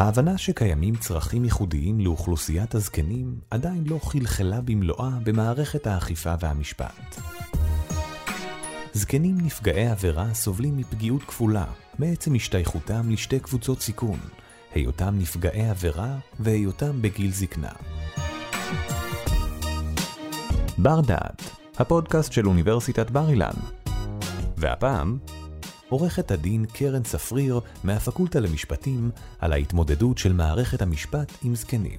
ההבנה שקיימים צרכים ייחודיים לאוכלוסיית הזקנים עדיין לא חלחלה במלואה במערכת האכיפה והמשפט. זקנים נפגעי עבירה סובלים מפגיעות כפולה מעצם השתייכותם לשתי קבוצות סיכון, היותם נפגעי עבירה והיותם בגיל זקנה. בר דעת, הפודקאסט של אוניברסיטת בר אילן. והפעם, עורכת הדין קרן ספריר מהפקולטה למשפטים על ההתמודדות של מערכת המשפט עם זקנים.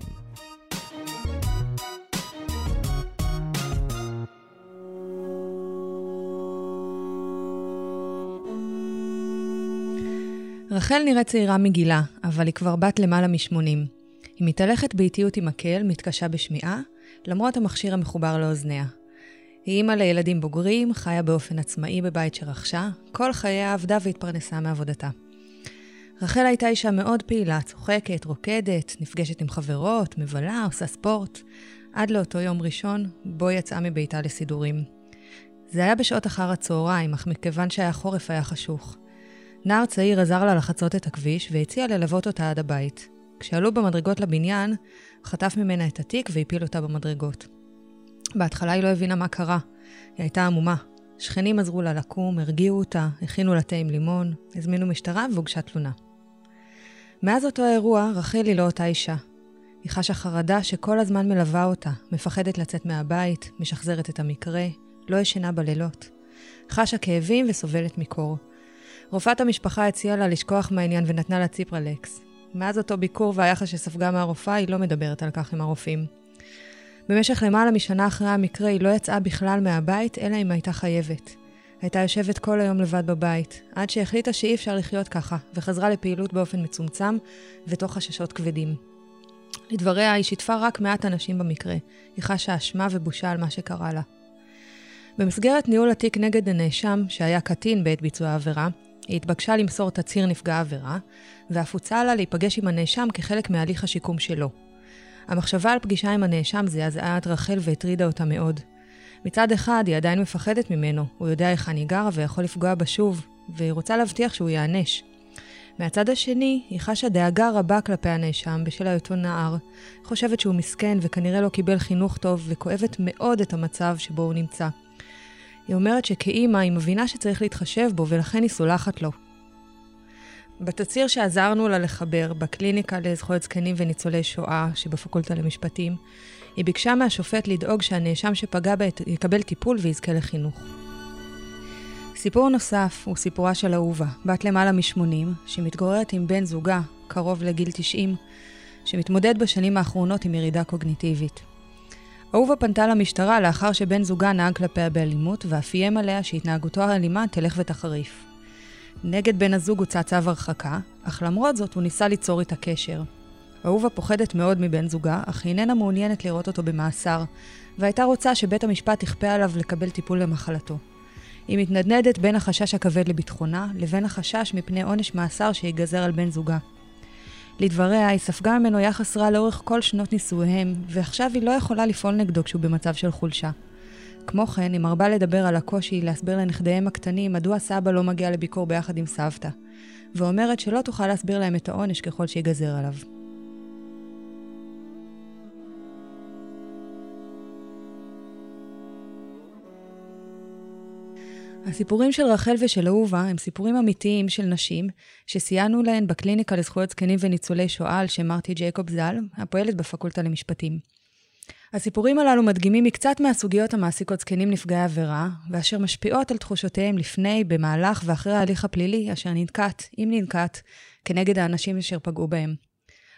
רחל נראית צעירה מגילה, אבל היא כבר בת למעלה מ-80. היא מתהלכת באיטיות עם מקל, מתקשה בשמיעה, למרות המכשיר המחובר לאוזניה. היא אימא לילדים בוגרים, חיה באופן עצמאי בבית שרכשה, כל חייה עבדה והתפרנסה מעבודתה. רחל הייתה אישה מאוד פעילה, צוחקת, רוקדת, נפגשת עם חברות, מבלה, עושה ספורט, עד לאותו יום ראשון, בו יצאה מביתה לסידורים. זה היה בשעות אחר הצהריים, אך מכיוון שהיה חורף היה חשוך. נער צעיר עזר לה לחצות את הכביש והציע ללוות אותה עד הבית. כשעלו במדרגות לבניין, חטף ממנה את התיק והפיל אותה במדרגות. בהתחלה היא לא הבינה מה קרה. היא הייתה עמומה. שכנים עזרו לה לקום, הרגיעו אותה, הכינו לה תה עם לימון, הזמינו משטרה והוגשה תלונה. מאז אותו האירוע, רחל היא לא אותה אישה. היא חשה חרדה שכל הזמן מלווה אותה, מפחדת לצאת מהבית, משחזרת את המקרה, לא ישנה בלילות. חשה כאבים וסובלת מקור. רופאת המשפחה הציעה לה לשכוח מהעניין ונתנה לה ציפרלקס. מאז אותו ביקור והיחס שספגה מהרופאה, היא לא מדברת על כך עם הרופאים. במשך למעלה משנה אחרי המקרה היא לא יצאה בכלל מהבית, אלא אם הייתה חייבת. הייתה יושבת כל היום לבד בבית, עד שהחליטה שאי אפשר לחיות ככה, וחזרה לפעילות באופן מצומצם, ותוך חששות כבדים. לדבריה, היא שיתפה רק מעט אנשים במקרה. היא חשה אשמה ובושה על מה שקרה לה. במסגרת ניהול התיק נגד הנאשם, שהיה קטין בעת ביצוע העבירה, היא התבקשה למסור תצהיר נפגע עבירה, ואף הוצעה לה להיפגש עם הנאשם כחלק מהליך השיקום שלו. המחשבה על פגישה עם הנאשם זעזעה את רחל והטרידה אותה מאוד. מצד אחד, היא עדיין מפחדת ממנו, הוא יודע היכן היא גרה ויכול לפגוע בה שוב, והיא רוצה להבטיח שהוא ייענש. מהצד השני, היא חשה דאגה רבה כלפי הנאשם בשל היותו נער, חושבת שהוא מסכן וכנראה לא קיבל חינוך טוב, וכואבת מאוד את המצב שבו הוא נמצא. היא אומרת שכאימא היא מבינה שצריך להתחשב בו ולכן היא סולחת לו. בתצהיר שעזרנו לה לחבר בקליניקה לזכויות זקנים וניצולי שואה שבפקולטה למשפטים, היא ביקשה מהשופט לדאוג שהנאשם שפגע בה יקבל טיפול ויזכה לחינוך. סיפור נוסף הוא סיפורה של אהובה, בת למעלה מ-80, שמתגוררת עם בן זוגה, קרוב לגיל 90, שמתמודד בשנים האחרונות עם ירידה קוגניטיבית. אהובה פנתה למשטרה לאחר שבן זוגה נהג כלפיה באלימות, ואף איים עליה שהתנהגותו האלימה תלך ותחריף. נגד בן הזוג הוצא צו הרחקה, אך למרות זאת הוא ניסה ליצור איתה קשר. אהובה פוחדת מאוד מבן זוגה, אך היא איננה מעוניינת לראות אותו במאסר, והייתה רוצה שבית המשפט יכפה עליו לקבל טיפול למחלתו. היא מתנדנדת בין החשש הכבד לביטחונה, לבין החשש מפני עונש מאסר שיגזר על בן זוגה. לדבריה, היא ספגה ממנו יחס רע לאורך כל שנות נישואיהם, ועכשיו היא לא יכולה לפעול נגדו כשהוא במצב של חולשה. כמו כן, היא מרבה לדבר על הקושי להסביר לנכדיהם הקטנים מדוע סבא לא מגיע לביקור ביחד עם סבתא, ואומרת שלא תוכל להסביר להם את העונש ככל שיגזר עליו. הסיפורים של רחל ושל אהובה הם סיפורים אמיתיים של נשים שסייענו להן בקליניקה לזכויות זקנים וניצולי שואה על שם מרטי ג'ייקוב ז"ל, הפועלת בפקולטה למשפטים. הסיפורים הללו מדגימים מקצת מהסוגיות המעסיקות זקנים נפגעי עבירה, ואשר משפיעות על תחושותיהם לפני, במהלך ואחרי ההליך הפלילי אשר ננקט, אם ננקט, כנגד האנשים אשר פגעו בהם.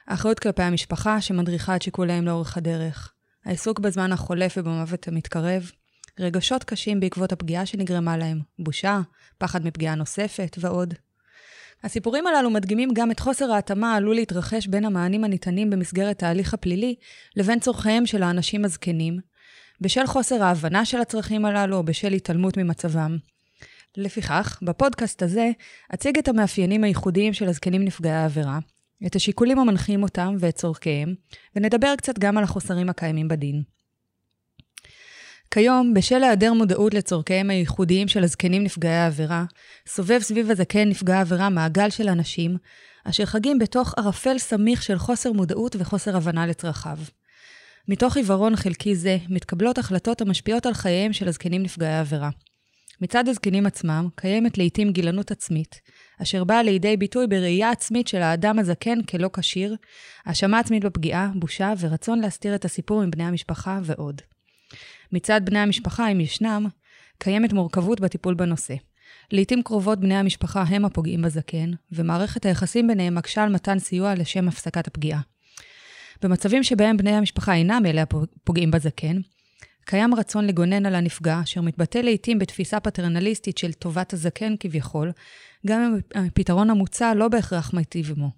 האחריות כלפי המשפחה שמדריכה את שיקוליהם לאורך הדרך. העיסוק בזמן החולף ובמוות המתקרב. רגשות קשים בעקבות הפגיעה שנגרמה להם. בושה, פחד מפגיעה נוספת ועוד. הסיפורים הללו מדגימים גם את חוסר ההתאמה העלול להתרחש בין המענים הניתנים במסגרת ההליך הפלילי לבין צורכיהם של האנשים הזקנים, בשל חוסר ההבנה של הצרכים הללו או בשל התעלמות ממצבם. לפיכך, בפודקאסט הזה אציג את המאפיינים הייחודיים של הזקנים נפגעי העבירה, את השיקולים המנחים אותם ואת צורכיהם, ונדבר קצת גם על החוסרים הקיימים בדין. כיום, בשל היעדר מודעות לצורכיהם הייחודיים של הזקנים נפגעי העבירה, סובב סביב הזקן נפגע העבירה מעגל של אנשים, אשר חגים בתוך ערפל סמיך של חוסר מודעות וחוסר הבנה לצרכיו. מתוך עיוורון חלקי זה, מתקבלות החלטות המשפיעות על חייהם של הזקנים נפגעי העבירה. מצד הזקנים עצמם, קיימת לעתים גילנות עצמית, אשר באה לידי ביטוי בראייה עצמית של האדם הזקן כלא כשיר, האשמה עצמית בפגיעה, בושה ורצון להסתיר את הסיפור עם בני המשפחה ועוד. מצד בני המשפחה, אם ישנם, קיימת מורכבות בטיפול בנושא. לעתים קרובות בני המשפחה הם הפוגעים בזקן, ומערכת היחסים ביניהם מקשה על מתן סיוע לשם הפסקת הפגיעה. במצבים שבהם בני המשפחה אינם אלה הפוגעים בזקן, קיים רצון לגונן על הנפגע, אשר מתבטא לעתים בתפיסה פטרנליסטית של טובת הזקן כביכול, גם אם הפתרון המוצע לא בהכרח מיטיב עמו.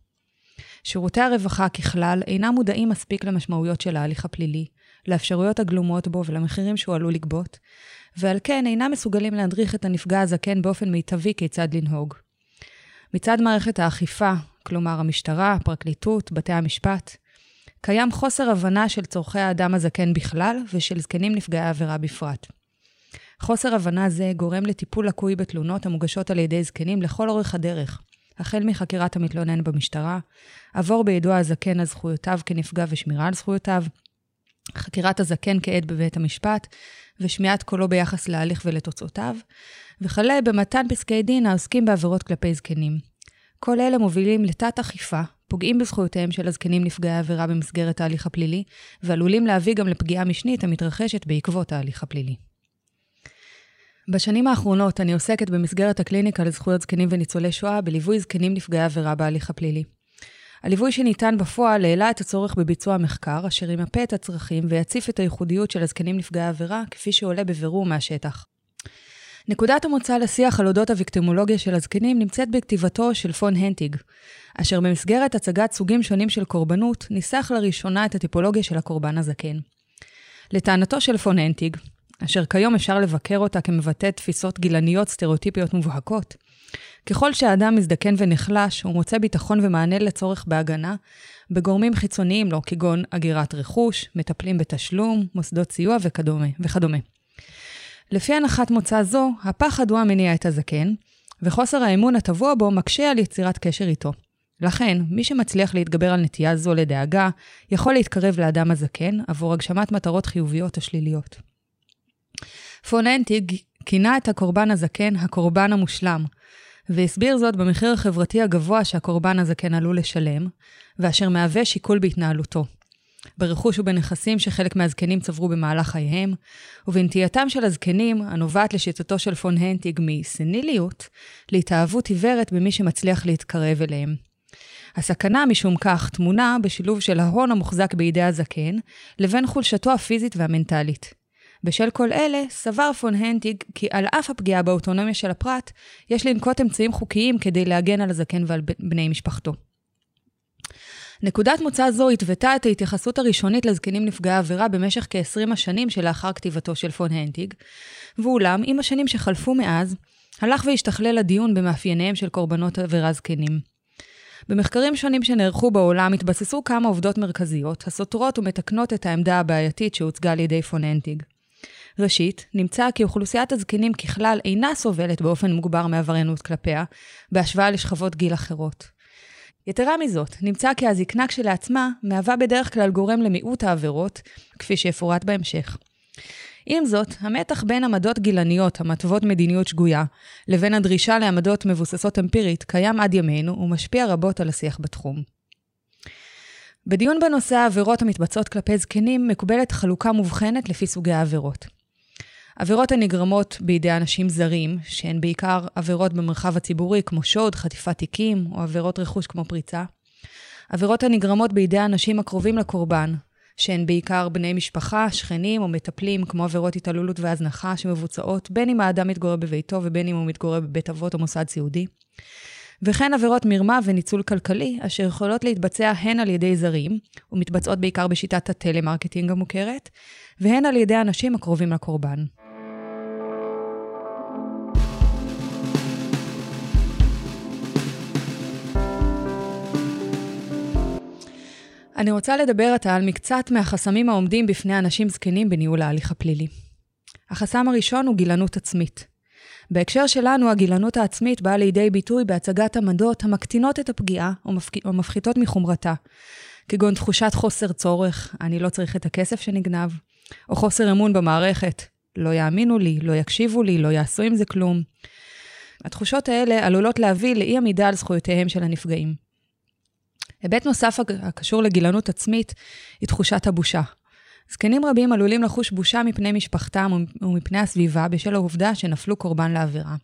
שירותי הרווחה ככלל אינם מודעים מספיק למשמעויות של ההליך הפלילי, לאפשרויות הגלומות בו ולמחירים שהוא עלול לגבות, ועל כן אינם מסוגלים להדריך את הנפגע הזקן באופן מיטבי כיצד לנהוג. מצד מערכת האכיפה, כלומר המשטרה, הפרקליטות, בתי המשפט, קיים חוסר הבנה של צורכי האדם הזקן בכלל ושל זקנים נפגעי העבירה בפרט. חוסר הבנה זה גורם לטיפול לקוי בתלונות המוגשות על ידי זקנים לכל אורך הדרך, החל מחקירת המתלונן במשטרה, עבור ביידוע הזקן על זכויותיו כנפגע ושמירה על זכויותיו, חקירת הזקן כעד בבית המשפט, ושמיעת קולו ביחס להליך ולתוצאותיו, וכלה במתן פסקי דין העוסקים בעבירות כלפי זקנים. כל אלה מובילים לתת אכיפה, פוגעים בזכויותיהם של הזקנים נפגעי העבירה במסגרת ההליך הפלילי, ועלולים להביא גם לפגיעה משנית המתרחשת בעקבות ההליך הפלילי. בשנים האחרונות אני עוסקת במסגרת הקליניקה לזכויות זקנים וניצולי שואה בליווי זקנים נפגעי עבירה בהליך הפלילי. הליווי שניתן בפועל העלה את הצורך בביצוע מחקר, אשר ימפה את הצרכים ויציף את הייחודיות של הזקנים נפגעי עבירה, כפי שעולה בבירור מהשטח. נקודת המוצא לשיח על אודות הוויקטימולוגיה של הזקנים נמצאת בכתיבתו של פון הנטיג, אשר במסגרת הצגת סוגים שונים של קורבנות, ניסח לראשונה את הטיפולוגיה של הקורבן הזקן. לטענתו של פון הנטיג, אשר כיום אפשר לבקר אותה כמבטאת תפיסות גילניות סטריאוטיפיות מובהקות, ככל שהאדם מזדקן ונחלש, הוא מוצא ביטחון ומענה לצורך בהגנה בגורמים חיצוניים לו, כגון אגירת רכוש, מטפלים בתשלום, מוסדות סיוע וכדומה. וכדומה. לפי הנחת מוצא זו, הפחד הוא המניע את הזקן, וחוסר האמון הטבוע בו מקשה על יצירת קשר איתו. לכן, מי שמצליח להתגבר על נטייה זו לדאגה, יכול להתקרב לאדם הזקן עבור הגשמת מטרות חיוביות או שליליות. פוננטיג כינה את הקורבן הזקן הקורבן המושלם, והסביר זאת במחיר החברתי הגבוה שהקורבן הזקן עלול לשלם, ואשר מהווה שיקול בהתנהלותו. ברכוש ובנכסים שחלק מהזקנים צברו במהלך חייהם, ובנטייתם של הזקנים, הנובעת לשיטתו של פון הנטיג מסניליות, להתאהבות עיוורת במי שמצליח להתקרב אליהם. הסכנה משום כך טמונה בשילוב של ההון המוחזק בידי הזקן, לבין חולשתו הפיזית והמנטלית. בשל כל אלה, סבר פון הנטיג כי על אף הפגיעה באוטונומיה של הפרט, יש לנקוט אמצעים חוקיים כדי להגן על הזקן ועל בני משפחתו. נקודת מוצא זו התוותה את ההתייחסות הראשונית לזקנים נפגעי עבירה במשך כ-20 השנים שלאחר כתיבתו של פון הנטיג, ואולם, עם השנים שחלפו מאז, הלך והשתכלל הדיון במאפייניהם של קורבנות עבירה זקנים. במחקרים שונים שנערכו בעולם התבססו כמה עובדות מרכזיות, הסותרות ומתקנות את העמדה הבעייתית שהוצגה על ידי פון הנטיג. ראשית, נמצא כי אוכלוסיית הזקנים ככלל אינה סובלת באופן מוגבר מעבריינות כלפיה, בהשוואה לשכבות גיל אחרות. יתרה מזאת, נמצא כי הזקנה כשלעצמה מהווה בדרך כלל גורם למיעוט העבירות, כפי שיפורט בהמשך. עם זאת, המתח בין עמדות גילניות המתוות מדיניות שגויה, לבין הדרישה לעמדות מבוססות אמפירית, קיים עד ימינו ומשפיע רבות על השיח בתחום. בדיון בנושא העבירות המתבצעות כלפי זקנים מקובלת חלוקה מובחנת לפי סוגי העבירות. עבירות הנגרמות בידי אנשים זרים, שהן בעיקר עבירות במרחב הציבורי כמו שוד, חטיפת תיקים, או עבירות רכוש כמו פריצה. עבירות הנגרמות בידי אנשים הקרובים לקורבן, שהן בעיקר בני משפחה, שכנים או מטפלים, כמו עבירות התעללות והזנחה שמבוצעות בין אם האדם מתגורר בביתו ובין אם הוא מתגורר בבית אבות או מוסד סיעודי. וכן עבירות מרמה וניצול כלכלי, אשר יכולות להתבצע הן על ידי זרים, ומתבצעות בעיקר בשיטת הטלמרקטינג המוכרת, והן על ידי אנשים הקרובים לקורבן. אני רוצה לדבר עתה על מקצת מהחסמים העומדים בפני אנשים זקנים בניהול ההליך הפלילי. החסם הראשון הוא גילנות עצמית. בהקשר שלנו, הגילנות העצמית באה לידי ביטוי בהצגת עמדות המקטינות את הפגיעה או מפחיתות מחומרתה, כגון תחושת חוסר צורך, אני לא צריך את הכסף שנגנב, או חוסר אמון במערכת, לא יאמינו לי, לא יקשיבו לי, לא יעשו עם זה כלום. התחושות האלה עלולות להביא לאי עמידה על זכויותיהם של הנפגעים. היבט נוסף הקשור לגילנות עצמית היא תחושת הבושה. זקנים רבים עלולים לחוש בושה מפני משפחתם ומפני הסביבה בשל העובדה שנפלו קורבן לעבירה.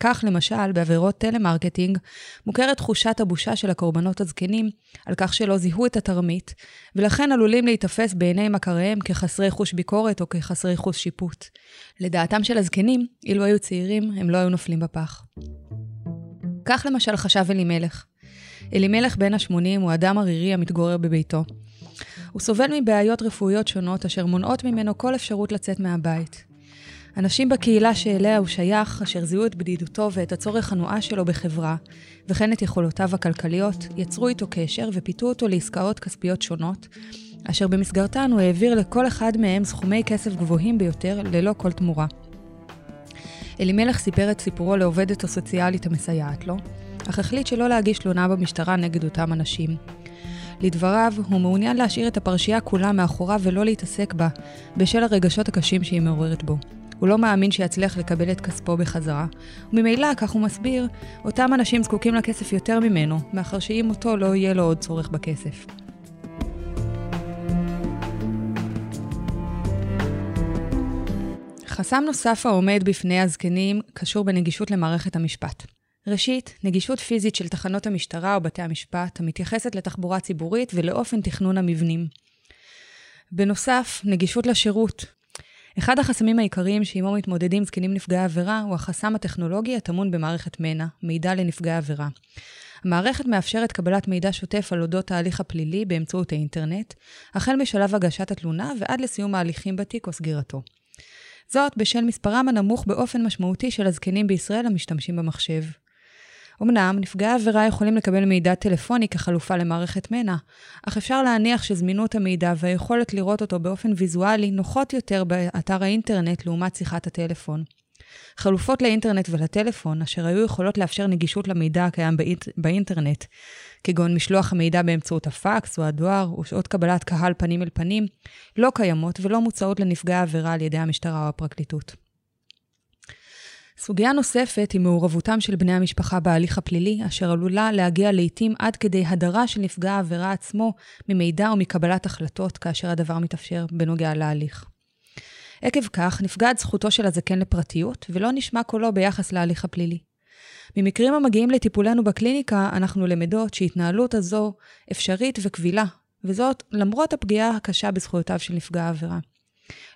כך, למשל, בעבירות טלמרקטינג, מוכרת תחושת הבושה של הקורבנות הזקנים על כך שלא זיהו את התרמית, ולכן עלולים להיתפס בעיני מכריהם כחסרי חוש ביקורת או כחסרי חוש שיפוט. לדעתם של הזקנים, אילו היו צעירים, הם לא היו נופלים בפח. כך למשל חשב אלימלך. אלימלך בן ה-80 הוא אדם ערירי המתגורר בביתו. הוא סובל מבעיות רפואיות שונות אשר מונעות ממנו כל אפשרות לצאת מהבית. אנשים בקהילה שאליה הוא שייך, אשר זיהו את בדידותו ואת הצורך הנואש שלו בחברה, וכן את יכולותיו הכלכליות, יצרו איתו קשר ופיתו אותו לעסקאות כספיות שונות, אשר במסגרתן הוא העביר לכל אחד מהם סכומי כסף גבוהים ביותר, ללא כל תמורה. אלימלך סיפר את סיפורו לעובדת הסוציאלית המסייעת לו, אך החליט שלא להגיש תלונה במשטרה נגד אותם אנשים. לדבריו, הוא מעוניין להשאיר את הפרשייה כולה מאחוריו ולא להתעסק בה, בשל הרגשות הקשים שהיא מעוררת בו. הוא לא מאמין שיצליח לקבל את כספו בחזרה, וממילא, כך הוא מסביר, אותם אנשים זקוקים לכסף יותר ממנו, מאחר שאם מותו לא יהיה לו עוד צורך בכסף. חסם נוסף העומד בפני הזקנים קשור בנגישות למערכת המשפט. ראשית, נגישות פיזית של תחנות המשטרה או בתי המשפט, המתייחסת לתחבורה ציבורית ולאופן תכנון המבנים. בנוסף, נגישות לשירות, אחד החסמים העיקריים שעימו מתמודדים זקנים נפגעי עבירה הוא החסם הטכנולוגי הטמון במערכת מנע, מידע לנפגעי עבירה. המערכת מאפשרת קבלת מידע שוטף על אודות ההליך הפלילי באמצעות האינטרנט, החל משלב הגשת התלונה ועד לסיום ההליכים בתיק או סגירתו. זאת בשל מספרם הנמוך באופן משמעותי של הזקנים בישראל המשתמשים במחשב. אמנם, נפגעי עבירה יכולים לקבל מידע טלפוני כחלופה למערכת מנע, אך אפשר להניח שזמינות המידע והיכולת לראות אותו באופן ויזואלי נוחות יותר באתר האינטרנט לעומת שיחת הטלפון. חלופות לאינטרנט ולטלפון, אשר היו יכולות לאפשר נגישות למידע הקיים באינט... באינטרנט, כגון משלוח המידע באמצעות הפקס או הדואר ושעות קבלת קהל פנים אל פנים, לא קיימות ולא מוצעות לנפגעי עבירה על ידי המשטרה או הפרקליטות. סוגיה נוספת היא מעורבותם של בני המשפחה בהליך הפלילי, אשר עלולה להגיע לעתים עד כדי הדרה של נפגע העבירה עצמו ממידע ומקבלת החלטות כאשר הדבר מתאפשר בנוגע להליך. עקב כך, נפגעת זכותו של הזקן לפרטיות, ולא נשמע קולו ביחס להליך הפלילי. ממקרים המגיעים לטיפולנו בקליניקה, אנחנו למדות שהתנהלות הזו אפשרית וקבילה, וזאת למרות הפגיעה הקשה בזכויותיו של נפגע העבירה.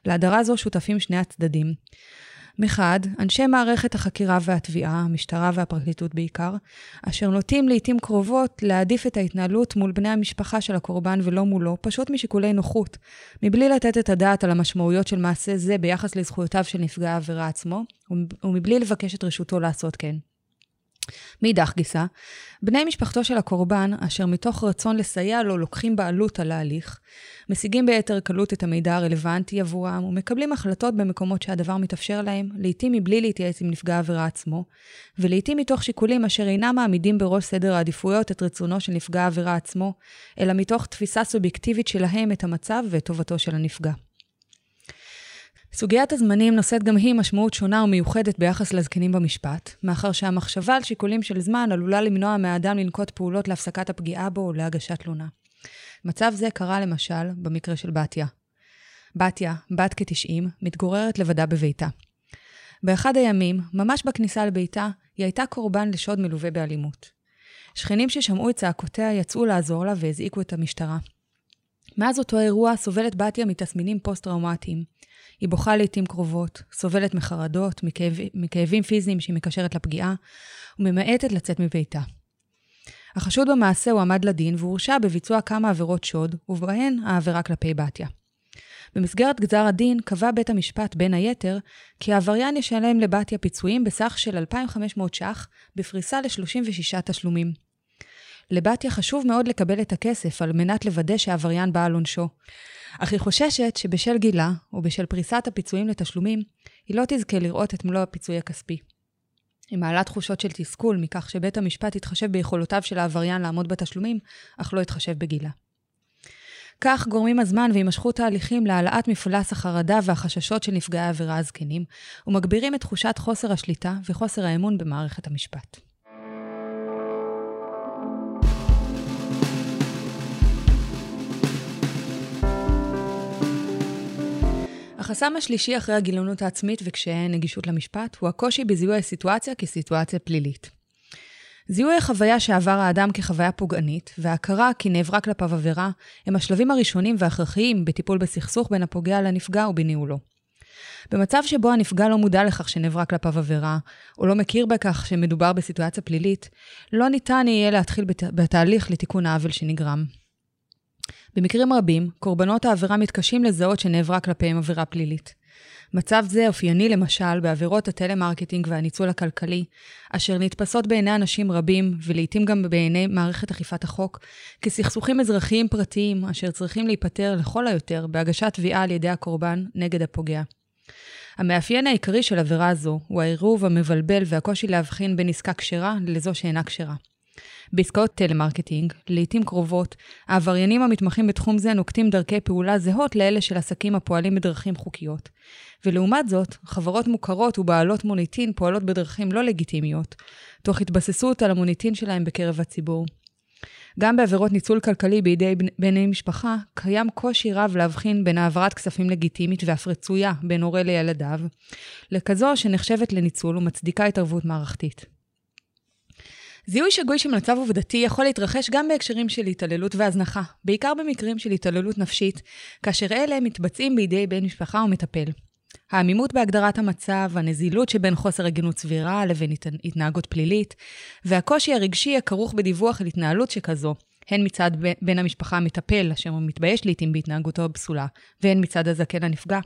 להדרה זו שותפים שני הצדדים. מחד, אנשי מערכת החקירה והתביעה, המשטרה והפרקליטות בעיקר, אשר נוטים לעיתים קרובות להעדיף את ההתנהלות מול בני המשפחה של הקורבן ולא מולו, פשוט משיקולי נוחות, מבלי לתת את הדעת על המשמעויות של מעשה זה ביחס לזכויותיו של נפגע העבירה עצמו, ומבלי לבקש את רשותו לעשות כן. מאידך גיסא, בני משפחתו של הקורבן, אשר מתוך רצון לסייע לו לוקחים בעלות על ההליך, משיגים ביתר קלות את המידע הרלוונטי עבורם ומקבלים החלטות במקומות שהדבר מתאפשר להם, לעתים מבלי להתייעץ עם נפגע העבירה עצמו, ולעתים מתוך שיקולים אשר אינם מעמידים בראש סדר העדיפויות את רצונו של נפגע העבירה עצמו, אלא מתוך תפיסה סובייקטיבית שלהם את המצב ואת טובתו של הנפגע. סוגיית הזמנים נושאת גם היא משמעות שונה ומיוחדת ביחס לזקנים במשפט, מאחר שהמחשבה על שיקולים של זמן עלולה למנוע מהאדם לנקוט פעולות להפסקת הפגיעה בו או להגשת תלונה. מצב זה קרה למשל במקרה של בתיה. בתיה, בת כ-90, מתגוררת לבדה בביתה. באחד הימים, ממש בכניסה לביתה, היא הייתה קורבן לשוד מלווה באלימות. שכנים ששמעו את צעקותיה יצאו לעזור לה והזעיקו את המשטרה. מאז אותו אירוע סובלת בתיה מתסמינים פוסט-טראומטיים. היא בוכה לעתים קרובות, סובלת מחרדות, מכאב, מכאבים פיזיים שהיא מקשרת לפגיעה, וממעטת לצאת מביתה. החשוד במעשה הועמד לדין והורשע בביצוע כמה עבירות שוד, ובהן העבירה כלפי בתיה. במסגרת גזר הדין קבע בית המשפט, בין היתר, כי העבריין ישלם לבתיה פיצויים בסך של 2,500 ש"ח בפריסה ל-36 תשלומים. לבתיה חשוב מאוד לקבל את הכסף על מנת לוודא שהעבריין בא על עונשו. אך היא חוששת שבשל גילה, ובשל פריסת הפיצויים לתשלומים, היא לא תזכה לראות את מלוא הפיצוי הכספי. היא מעלה תחושות של תסכול מכך שבית המשפט יתחשב ביכולותיו של העבריין לעמוד בתשלומים, אך לא יתחשב בגילה. כך גורמים הזמן והימשכות ההליכים להעלאת מפלס החרדה והחששות של נפגעי העבירה הזקנים, ומגבירים את תחושת חוסר השליטה וחוסר האמון במערכת המשפט. החסם השלישי אחרי הגילונות העצמית וקשיי נגישות למשפט הוא הקושי בזיהוי הסיטואציה כסיטואציה פלילית. זיהוי החוויה שעבר האדם כחוויה פוגענית, וההכרה כי נעברה כלפיו עבירה, הם השלבים הראשונים והכרחיים בטיפול בסכסוך בין הפוגע לנפגע ובניהולו. במצב שבו הנפגע לא מודע לכך שנעברה כלפיו עבירה, או לא מכיר בכך שמדובר בסיטואציה פלילית, לא ניתן יהיה להתחיל בת... בתהליך לתיקון העוול שנגרם. במקרים רבים, קורבנות העבירה מתקשים לזהות שנעברה כלפיהם עבירה פלילית. מצב זה אופייני למשל בעבירות הטלמרקטינג והניצול הכלכלי, אשר נתפסות בעיני אנשים רבים, ולעיתים גם בעיני מערכת אכיפת החוק, כסכסוכים אזרחיים פרטיים, אשר צריכים להיפתר לכל היותר בהגשת תביעה על ידי הקורבן נגד הפוגע. המאפיין העיקרי של עבירה זו הוא העירוב המבלבל והקושי להבחין בין עסקה כשרה לזו שאינה כשרה. בעסקאות טלמרקטינג, לעיתים קרובות, העבריינים המתמחים בתחום זה נוקטים דרכי פעולה זהות לאלה של עסקים הפועלים בדרכים חוקיות. ולעומת זאת, חברות מוכרות ובעלות מוניטין פועלות בדרכים לא לגיטימיות, תוך התבססות על המוניטין שלהם בקרב הציבור. גם בעבירות ניצול כלכלי בידי בני משפחה, קיים קושי רב להבחין בין העברת כספים לגיטימית ואף רצויה בין הורה לילדיו, לכזו שנחשבת לניצול ומצדיקה התערבות מערכתית. זיהוי שגוי של מצב עובדתי יכול להתרחש גם בהקשרים של התעללות והזנחה, בעיקר במקרים של התעללות נפשית, כאשר אלה מתבצעים בידי בן משפחה או מטפל. העמימות בהגדרת המצב, הנזילות שבין חוסר הגינות סבירה לבין התנהגות פלילית, והקושי הרגשי הכרוך בדיווח על התנהלות שכזו, הן מצד בן המשפחה המטפל, אשר מתבייש לעתים בהתנהגותו הפסולה, והן מצד הזקן הנפגע,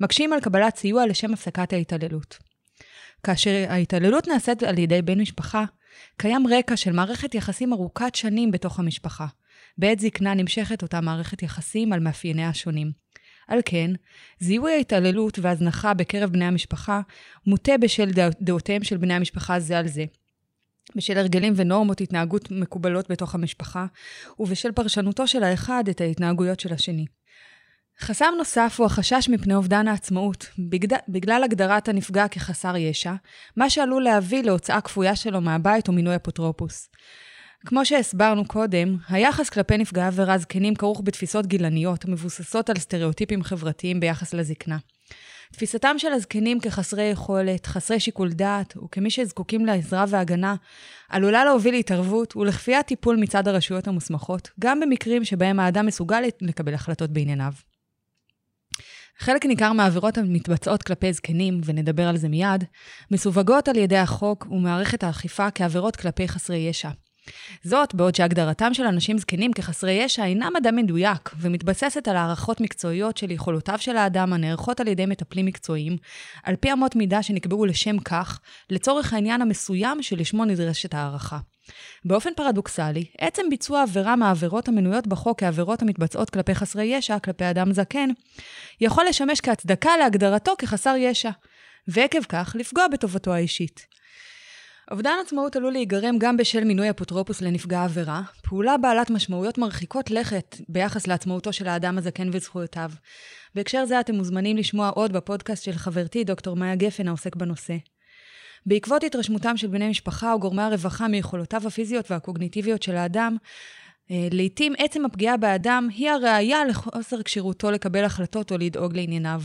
מקשים על קבלת סיוע לשם הפסקת ההתעללות. כאשר ההתעללות נעשית על ידי בן משפחה, קיים רקע של מערכת יחסים ארוכת שנים בתוך המשפחה. בעת זקנה נמשכת אותה מערכת יחסים על מאפייניה השונים. על כן, זיהוי ההתעללות והזנחה בקרב בני המשפחה מוטה בשל דעותיהם של בני המשפחה זה על זה. בשל הרגלים ונורמות התנהגות מקובלות בתוך המשפחה, ובשל פרשנותו של האחד את ההתנהגויות של השני. חסם נוסף הוא החשש מפני אובדן העצמאות, בגד... בגלל הגדרת הנפגע כחסר ישע, מה שעלול להביא להוצאה כפויה שלו מהבית ומינוי אפוטרופוס. כמו שהסברנו קודם, היחס כלפי נפגעי עבירה זקנים כרוך בתפיסות גילניות המבוססות על סטריאוטיפים חברתיים ביחס לזקנה. תפיסתם של הזקנים כחסרי יכולת, חסרי שיקול דעת, וכמי שזקוקים לעזרה והגנה, עלולה להוביל להתערבות ולכפיית טיפול מצד הרשויות המוסמכות, גם במקרים שבהם האדם מסוגל לקבל החלטות בענייניו. חלק ניכר מהעבירות המתבצעות כלפי זקנים, ונדבר על זה מיד, מסווגות על ידי החוק ומערכת האכיפה כעבירות כלפי חסרי ישע. זאת, בעוד שהגדרתם של אנשים זקנים כחסרי ישע אינה מדע מדויק, ומתבססת על הערכות מקצועיות של יכולותיו של האדם הנערכות על ידי מטפלים מקצועיים, על פי אמות מידה שנקבעו לשם כך, לצורך העניין המסוים שלשמו נדרשת הערכה. באופן פרדוקסלי, עצם ביצוע עבירה מהעבירות המנויות בחוק כעבירות המתבצעות כלפי חסרי ישע, כלפי אדם זקן, יכול לשמש כהצדקה להגדרתו כחסר ישע, ועקב כך לפגוע בטובתו האישית. אובדן עצמאות עלול להיגרם גם בשל מינוי אפוטרופוס לנפגע עבירה, פעולה בעלת משמעויות מרחיקות לכת ביחס לעצמאותו של האדם הזקן וזכויותיו. בהקשר זה אתם מוזמנים לשמוע עוד בפודקאסט של חברתי דוקטור מאיה גפן העוסק בנושא. בעקבות התרשמותם של בני משפחה או גורמי הרווחה מיכולותיו הפיזיות והקוגניטיביות של האדם, אה, לעתים עצם הפגיעה באדם היא הראייה לחוסר כשירותו לקבל החלטות או לדאוג לענייניו.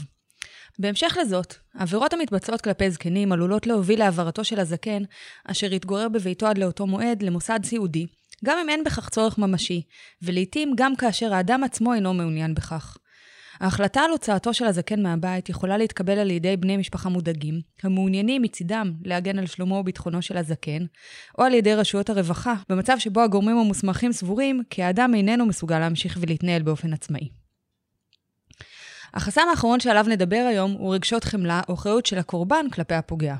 בהמשך לזאת, עבירות המתבצעות כלפי זקנים עלולות להוביל להעברתו של הזקן, אשר יתגורר בביתו עד לאותו מועד, למוסד סיעודי, גם אם אין בכך צורך ממשי, ולעיתים גם כאשר האדם עצמו אינו מעוניין בכך. ההחלטה על הוצאתו של הזקן מהבית יכולה להתקבל על ידי בני משפחה מודאגים, המעוניינים מצידם להגן על שלומו וביטחונו של הזקן, או על ידי רשויות הרווחה, במצב שבו הגורמים המוסמכים סבורים כי האדם איננו מסוגל להמשיך ולהתנהל באופן עצמאי. החסם האחרון שעליו נדבר היום הוא רגשות חמלה או אחריות של הקורבן כלפי הפוגע.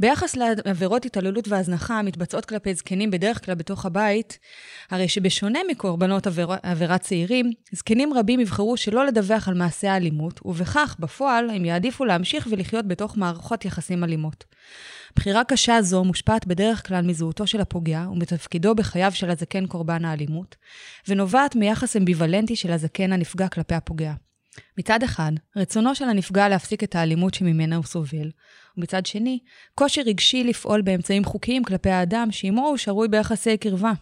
ביחס לעבירות התעללות והזנחה המתבצעות כלפי זקנים בדרך כלל בתוך הבית, הרי שבשונה מקורבנות עביר, עבירת צעירים, זקנים רבים יבחרו שלא לדווח על מעשי האלימות, ובכך, בפועל, הם יעדיפו להמשיך ולחיות בתוך מערכות יחסים אלימות. בחירה קשה זו מושפעת בדרך כלל מזהותו של הפוגע ומתפקידו בחייו של הזקן קורבן האלימות, ונובעת מיחס אמביוולנטי של הזקן הנפגע כלפי הפוגע. מצד אחד, רצונו של הנפגע להפסיק את האלימות שממנה הוא סובל, ומצד שני, קושי רגשי לפעול באמצעים חוקיים כלפי האדם שעמו הוא שרוי ביחסי קרבה.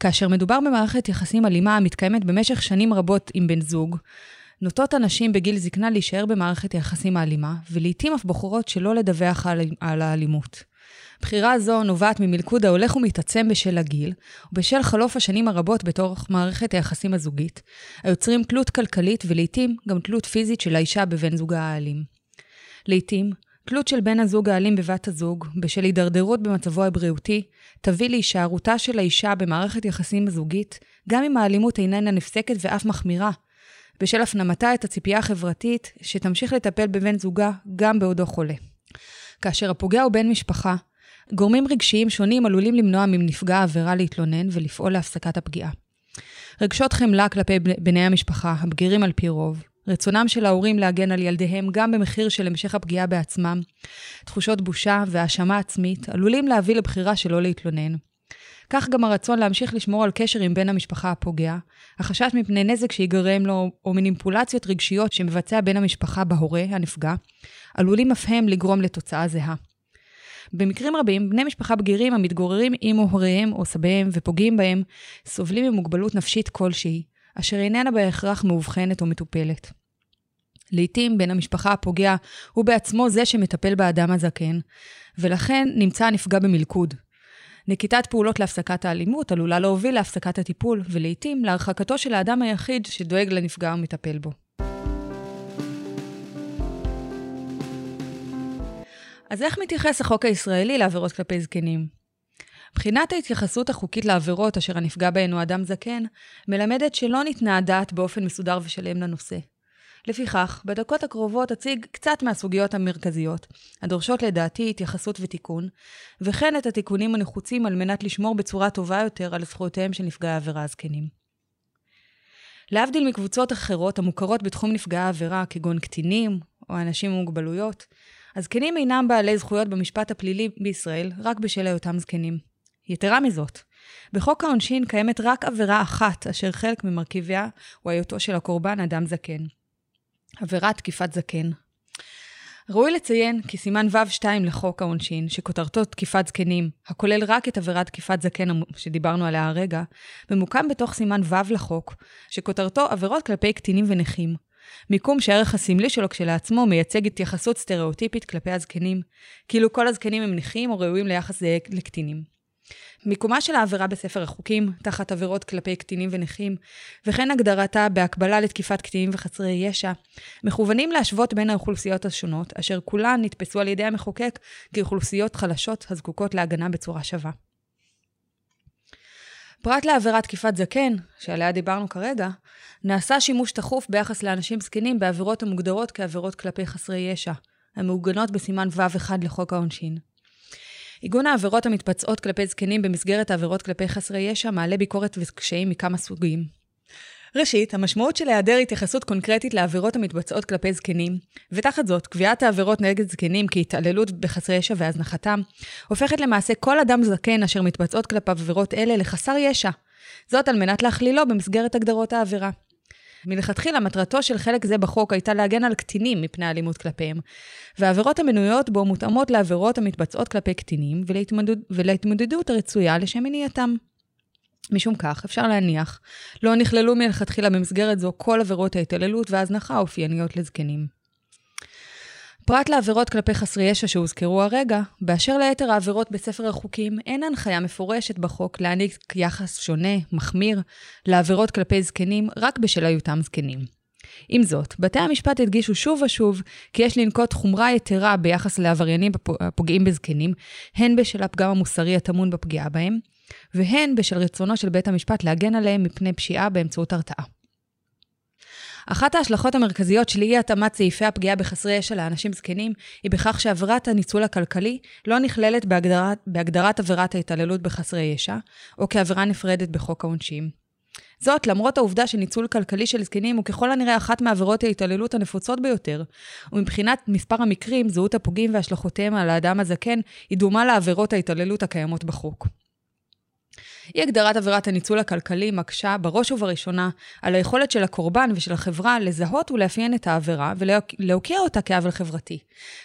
כאשר מדובר במערכת יחסים אלימה המתקיימת במשך שנים רבות עם בן זוג, נוטות הנשים בגיל זקנה להישאר במערכת היחסים האלימה, ולעיתים אף בוחרות שלא לדווח על, על האלימות. בחירה זו נובעת ממלכוד ההולך ומתעצם בשל הגיל, ובשל חלוף השנים הרבות בתוך מערכת היחסים הזוגית, היוצרים תלות כלכלית ולעיתים גם תלות פיזית של האישה בבן זוגה האלים. לעיתים, תלות של בן הזוג האלים בבת הזוג, בשל הידרדרות במצבו הבריאותי, תביא להישארותה של האישה במערכת יחסים זוגית, גם אם האלימות איננה נפסקת ואף מחמירה, בשל הפנמתה את הציפייה החברתית שתמשיך לטפל בבן זוגה גם בעודו חולה. כאשר הפוגע הוא בן משפחה, גורמים רגשיים שונים עלולים למנוע מנפגע העבירה להתלונן ולפעול להפסקת הפגיעה. רגשות חמלה כלפי בני המשפחה, הבגירים על פי רוב, רצונם של ההורים להגן על ילדיהם גם במחיר של המשך הפגיעה בעצמם, תחושות בושה והאשמה עצמית עלולים להביא לבחירה שלא להתלונן. כך גם הרצון להמשיך לשמור על קשר עם בן המשפחה הפוגע, החשש מפני נזק שיגרם לו, או מניפולציות רגשיות שמבצע בן המשפחה בהורה הנפגע, עלולים אף הם לגרום לתוצאה זהה. במקרים רבים, בני משפחה בגירים המתגוררים עם הוריהם או סביהם ופוגעים בהם, סובלים ממוגבלות נפשית כלשהי, אשר איננה בהכרח מאובחנת או מטופלת. לעתים בן המשפחה הפוגע הוא בעצמו זה שמטפל באדם הזקן, ולכן נמצא הנפגע במלכוד. נקיטת פעולות להפסקת האלימות עלולה להוביל להפסקת הטיפול, ולעיתים להרחקתו של האדם היחיד שדואג לנפגע ומטפל בו. אז איך מתייחס החוק הישראלי לעבירות כלפי זקנים? בחינת ההתייחסות החוקית לעבירות אשר הנפגע בהן הוא אדם זקן, מלמדת שלא ניתנה הדעת באופן מסודר ושלם לנושא. לפיכך, בדקות הקרובות אציג קצת מהסוגיות המרכזיות, הדורשות לדעתי התייחסות ותיקון, וכן את התיקונים הנחוצים על מנת לשמור בצורה טובה יותר על זכויותיהם של נפגעי העבירה הזקנים. להבדיל מקבוצות אחרות המוכרות בתחום נפגעי העבירה, כגון קטינים או אנשים עם מוגבלויות, הזקנים אינם בעלי זכויות במשפט הפלילי בישראל רק בשל היותם זקנים. יתרה מזאת, בחוק העונשין קיימת רק עבירה אחת אשר חלק ממרכיביה הוא היותו של הקורבן אדם זקן. עבירת תקיפת זקן. ראוי לציין כי סימן ו'2 לחוק העונשין, שכותרתו תקיפת זקנים, הכולל רק את עבירת תקיפת זקן שדיברנו עליה הרגע, ממוקם בתוך סימן ו לחוק, שכותרתו עבירות כלפי קטינים ונכים. מיקום שהערך הסמלי שלו כשלעצמו מייצג התייחסות סטריאוטיפית כלפי הזקנים, כאילו כל הזקנים הם נכים או ראויים ליחס זהה לקטינים. מיקומה של העבירה בספר החוקים, תחת עבירות כלפי קטינים ונכים, וכן הגדרתה בהקבלה לתקיפת קטינים וחסרי ישע, מכוונים להשוות בין האוכלוסיות השונות, אשר כולן נתפסו על ידי המחוקק כאוכלוסיות חלשות הזקוקות להגנה בצורה שווה. פרט לעבירת תקיפת זקן, שעליה דיברנו כרגע, נעשה שימוש תכוף ביחס לאנשים זקנים בעבירות המוגדרות כעבירות כלפי חסרי ישע, המעוגנות בסימן ו'1 לחוק העונשין. עיגון העבירות המתבצעות כלפי זקנים במסגרת העבירות כלפי חסרי ישע מעלה ביקורת וקשיים מכמה סוגים. ראשית, המשמעות של היעדר התייחסות קונקרטית לעבירות המתבצעות כלפי זקנים, ותחת זאת, קביעת העבירות נגד זקנים כהתעללות בחסרי ישע והזנחתם, הופכת למעשה כל אדם זקן אשר מתבצעות כלפיו עבירות אלה לחסר ישע. זאת על מנת להכלילו במסגרת הגדרות העבירה. מלכתחילה מטרתו של חלק זה בחוק הייתה להגן על קטינים מפני אלימות כלפיהם, והעבירות המנויות בו מותאמות לעבירות המתבצעות כלפי קטינים ולהתמודד, ולהתמודדות הרצויה לשם מניעתם. משום כך, אפשר להניח, לא נכללו מלכתחילה במסגרת זו כל עבירות ההתעללות וההזנחה האופייניות לזקנים. פרט לעבירות כלפי חסרי ישע שהוזכרו הרגע, באשר ליתר העבירות בספר החוקים, אין הנחיה מפורשת בחוק להעניק יחס שונה, מחמיר, לעבירות כלפי זקנים רק בשל היותם זקנים. עם זאת, בתי המשפט הדגישו שוב ושוב כי יש לנקוט חומרה יתרה ביחס לעבריינים הפוגעים בזקנים, הן בשל הפגם המוסרי הטמון בפגיעה בהם, והן בשל רצונו של בית המשפט להגן עליהם מפני פשיעה באמצעות הרתעה. אחת ההשלכות המרכזיות של אי התאמת סעיפי הפגיעה בחסרי ישע לאנשים זקנים, היא בכך שעבירת הניצול הכלכלי לא נכללת בהגדרת, בהגדרת עבירת ההתעללות בחסרי ישע, או כעבירה נפרדת בחוק העונשין. זאת, למרות העובדה שניצול כלכלי של זקנים הוא ככל הנראה אחת מעבירות ההתעללות הנפוצות ביותר, ומבחינת מספר המקרים, זהות הפוגעים והשלכותיהם על האדם הזקן, היא דומה לעבירות ההתעללות הקיימות בחוק. אי הגדרת עבירת הניצול הכלכלי מקשה בראש ובראשונה על היכולת של הקורבן ושל החברה לזהות ולאפיין את העבירה ולהוקיע אותה כעוול חברתי.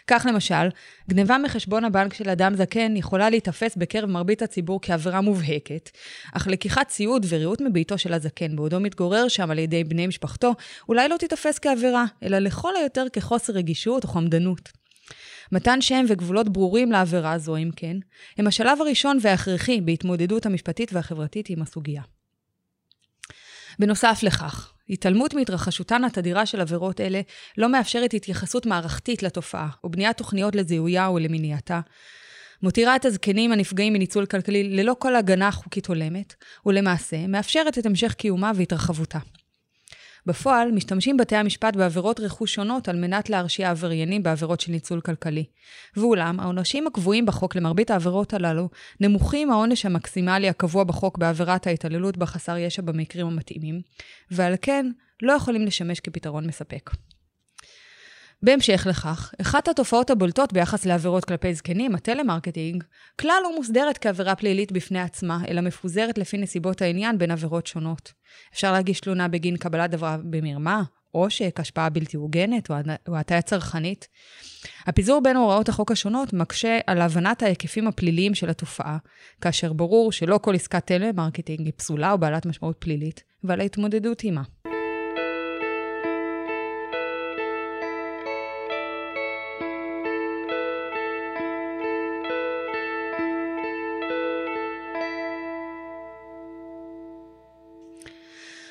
כך למשל, גניבה מחשבון הבנק של אדם זקן יכולה להיתפס בקרב מרבית הציבור כעבירה מובהקת, אך לקיחת ציוד וריהוט מביתו של הזקן בעודו מתגורר שם על ידי בני משפחתו, אולי לא תיתפס כעבירה, אלא לכל היותר כחוסר רגישות או חמדנות. מתן שם וגבולות ברורים לעבירה הזו, אם כן, הם השלב הראשון וההכרחי בהתמודדות המשפטית והחברתית עם הסוגיה. בנוסף לכך, התעלמות מהתרחשותן התדירה של עבירות אלה לא מאפשרת התייחסות מערכתית לתופעה, או בניית תוכניות לזיהויה או למניעתה, מותירה את הזקנים הנפגעים מניצול כלכלי ללא כל הגנה חוקית הולמת, ולמעשה מאפשרת את המשך קיומה והתרחבותה. בפועל, משתמשים בתי המשפט בעבירות רכוש שונות על מנת להרשיע עבריינים בעבירות של ניצול כלכלי. ואולם, העונשים הקבועים בחוק למרבית העבירות הללו נמוכים מהעונש המקסימלי הקבוע בחוק בעבירת ההתעללות בחסר ישע במקרים המתאימים, ועל כן לא יכולים לשמש כפתרון מספק. בהמשך לכך, אחת התופעות הבולטות ביחס לעבירות כלפי זקנים, הטלמרקטינג, כלל לא מוסדרת כעבירה פלילית בפני עצמה, אלא מפוזרת לפי נסיבות העניין בין עבירות שונות. אפשר להגיש תלונה בגין קבלת דבר במרמה, עושק, השפעה בלתי הוגנת או הטעיה צרכנית. הפיזור בין הוראות החוק השונות מקשה על הבנת ההיקפים הפליליים של התופעה, כאשר ברור שלא כל עסקת טלמרקטינג היא פסולה או בעלת משמעות פלילית, ועל ההתמודדות עימה.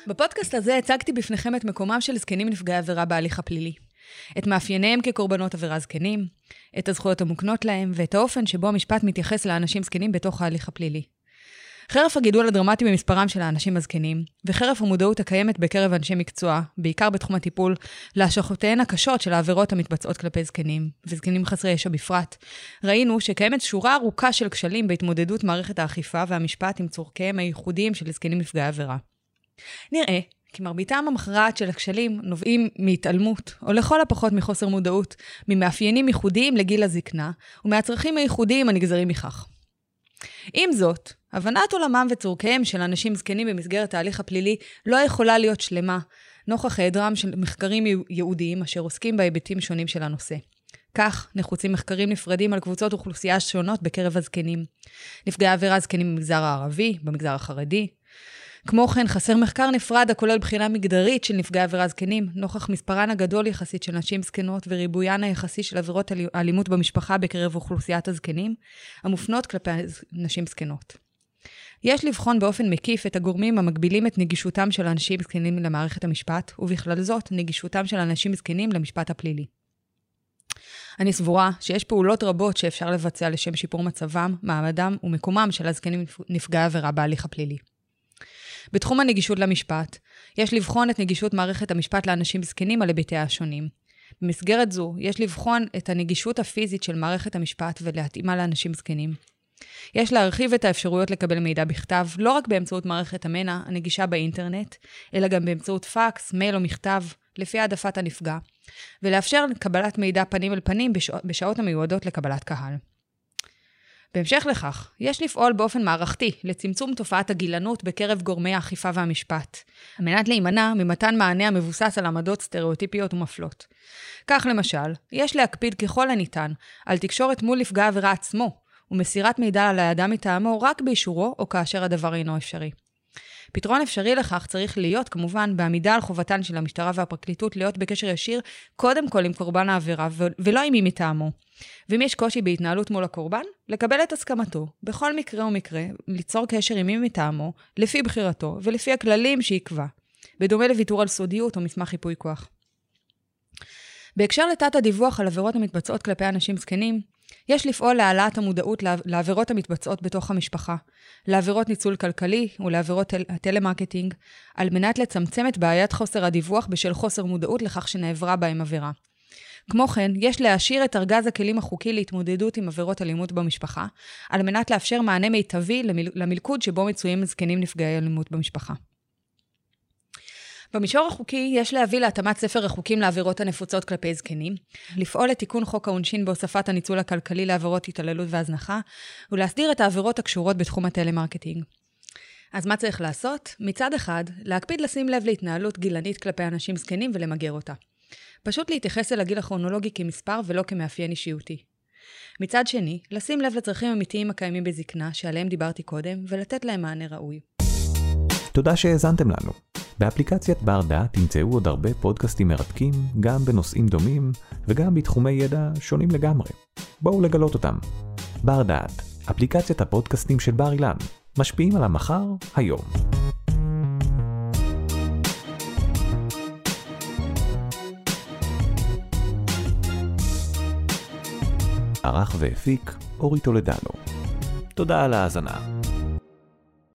בפודקאסט הזה הצגתי בפניכם את מקומם של זקנים נפגעי עבירה בהליך הפלילי. את מאפייניהם כקורבנות עבירה זקנים, את הזכויות המוקנות להם, ואת האופן שבו המשפט מתייחס לאנשים זקנים בתוך ההליך הפלילי. חרף הגידול הדרמטי במספרם של האנשים הזקנים, וחרף המודעות הקיימת בקרב אנשי מקצוע, בעיקר בתחום הטיפול, להשלכותיהן הקשות של העבירות המתבצעות כלפי זקנים, וזקנים חסרי ישע בפרט, ראינו שקיימת שורה ארוכה של כשלים בהתמודדות מערכת האכיפה והמשפט עם צורכיהם הייחודיים של זקנים נפגעי עבירה. נראה כי מרביתם המכרעת של הכשלים נובעים מהתעלמות, או לכל הפחות מחוסר מודעות, ממאפיינים ייחודיים לגיל הזקנה, ומהצרכים הייחודיים הנגזרים מכך. עם זאת, הבנת עולמם וצורכיהם של אנשים זקנים במסגרת ההליך הפלילי לא יכולה להיות שלמה, נוכח היעדרם של מחקרים ייעודיים אשר עוסקים בהיבטים שונים של הנושא. כך, נחוצים מחקרים נפרדים על קבוצות אוכלוסייה שונות בקרב הזקנים. נפגעי עבירה זקנים במגזר הערבי, במגזר החרדי, כמו כן, חסר מחקר נפרד הכולל בחינה מגדרית של נפגעי עבירה זקנים, נוכח מספרן הגדול יחסית של נשים זקנות וריבוין היחסי של עבירות אלימות במשפחה בקרב אוכלוסיית הזקנים, המופנות כלפי נשים זקנות. יש לבחון באופן מקיף את הגורמים המגבילים את נגישותם של אנשים זקנים למערכת המשפט, ובכלל זאת, נגישותם של אנשים זקנים למשפט הפלילי. אני סבורה שיש פעולות רבות שאפשר לבצע לשם שיפור מצבם, מעמדם ומקומם של הזקנים נפגעי עבירה בהליך הפלילי. בתחום הנגישות למשפט, יש לבחון את נגישות מערכת המשפט לאנשים זקנים על היבטיה השונים. במסגרת זו, יש לבחון את הנגישות הפיזית של מערכת המשפט ולהתאימה לאנשים זקנים. יש להרחיב את האפשרויות לקבל מידע בכתב, לא רק באמצעות מערכת המנע הנגישה באינטרנט, אלא גם באמצעות פקס, מייל או מכתב, לפי העדפת הנפגע, ולאפשר קבלת מידע פנים אל פנים בשעות המיועדות לקבלת קהל. בהמשך לכך, יש לפעול באופן מערכתי לצמצום תופעת הגילנות בקרב גורמי האכיפה והמשפט, על מנת להימנע ממתן מענה המבוסס על עמדות סטריאוטיפיות ומפלות. כך למשל, יש להקפיד ככל הניתן על תקשורת מול נפגע העבירה עצמו, ומסירת מידע על האדם מטעמו רק באישורו או כאשר הדבר אינו אפשרי. פתרון אפשרי לכך צריך להיות, כמובן, בעמידה על חובתן של המשטרה והפרקליטות להיות בקשר ישיר קודם כל עם קורבן העבירה ולא עם מי מטעמו. ואם יש קושי בהתנהלות מול הקורבן, לקבל את הסכמתו, בכל מקרה ומקרה, ליצור קשר עם מי מטעמו, לפי בחירתו ולפי הכללים שיקבע, בדומה לוויתור על סודיות או מסמך ייפוי כוח. בהקשר לתת הדיווח על עבירות המתבצעות כלפי אנשים זקנים, יש לפעול להעלאת המודעות לעבירות המתבצעות בתוך המשפחה, לעבירות ניצול כלכלי ולעבירות הטלמרקטינג, על מנת לצמצם את בעיית חוסר הדיווח בשל חוסר מודעות לכך שנעברה בהם עבירה. כמו כן, יש להעשיר את ארגז הכלים החוקי להתמודדות עם עבירות אלימות במשפחה, על מנת לאפשר מענה מיטבי למלכוד שבו מצויים זקנים נפגעי אלימות במשפחה. במישור החוקי יש להביא להתאמת ספר החוקים לעבירות הנפוצות כלפי זקנים, לפעול לתיקון חוק העונשין בהוספת הניצול הכלכלי לעבירות התעללות והזנחה, ולהסדיר את העבירות הקשורות בתחום הטלמרקטינג. אז מה צריך לעשות? מצד אחד, להקפיד לשים לב להתנהלות גילנית כלפי אנשים זקנים ולמגר אותה. פשוט להתייחס אל הגיל הכרונולוגי כמספר ולא כמאפיין אישיותי. מצד שני, לשים לב לצרכים אמיתיים הקיימים בזקנה, שעליהם דיברתי קודם, ולתת להם מענה ראוי. תודה שהאזנתם לנו. באפליקציית בר דעת תמצאו עוד הרבה פודקאסטים מרתקים, גם בנושאים דומים, וגם בתחומי ידע שונים לגמרי. בואו לגלות אותם. בר דעת, אפליקציית הפודקאסטים של בר אילן, משפיעים על המחר, היום. ערך והפיק אורי טולדנו. תודה על ההאזנה.